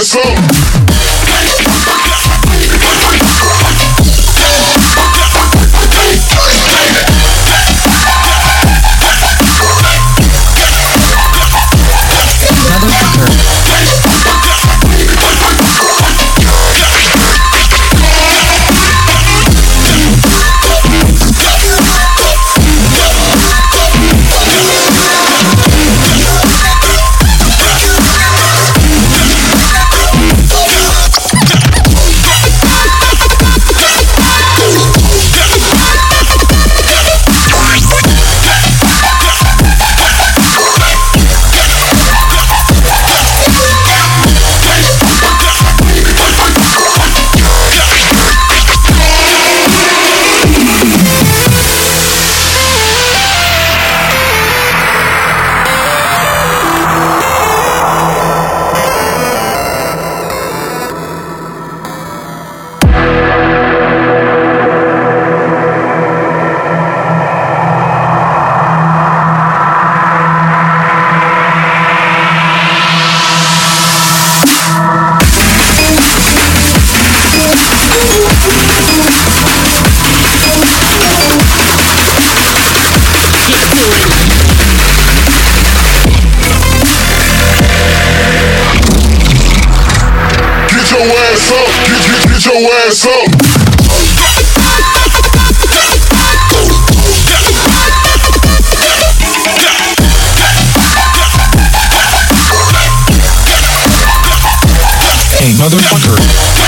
ass up. Your ass up. Hey, motherfucker.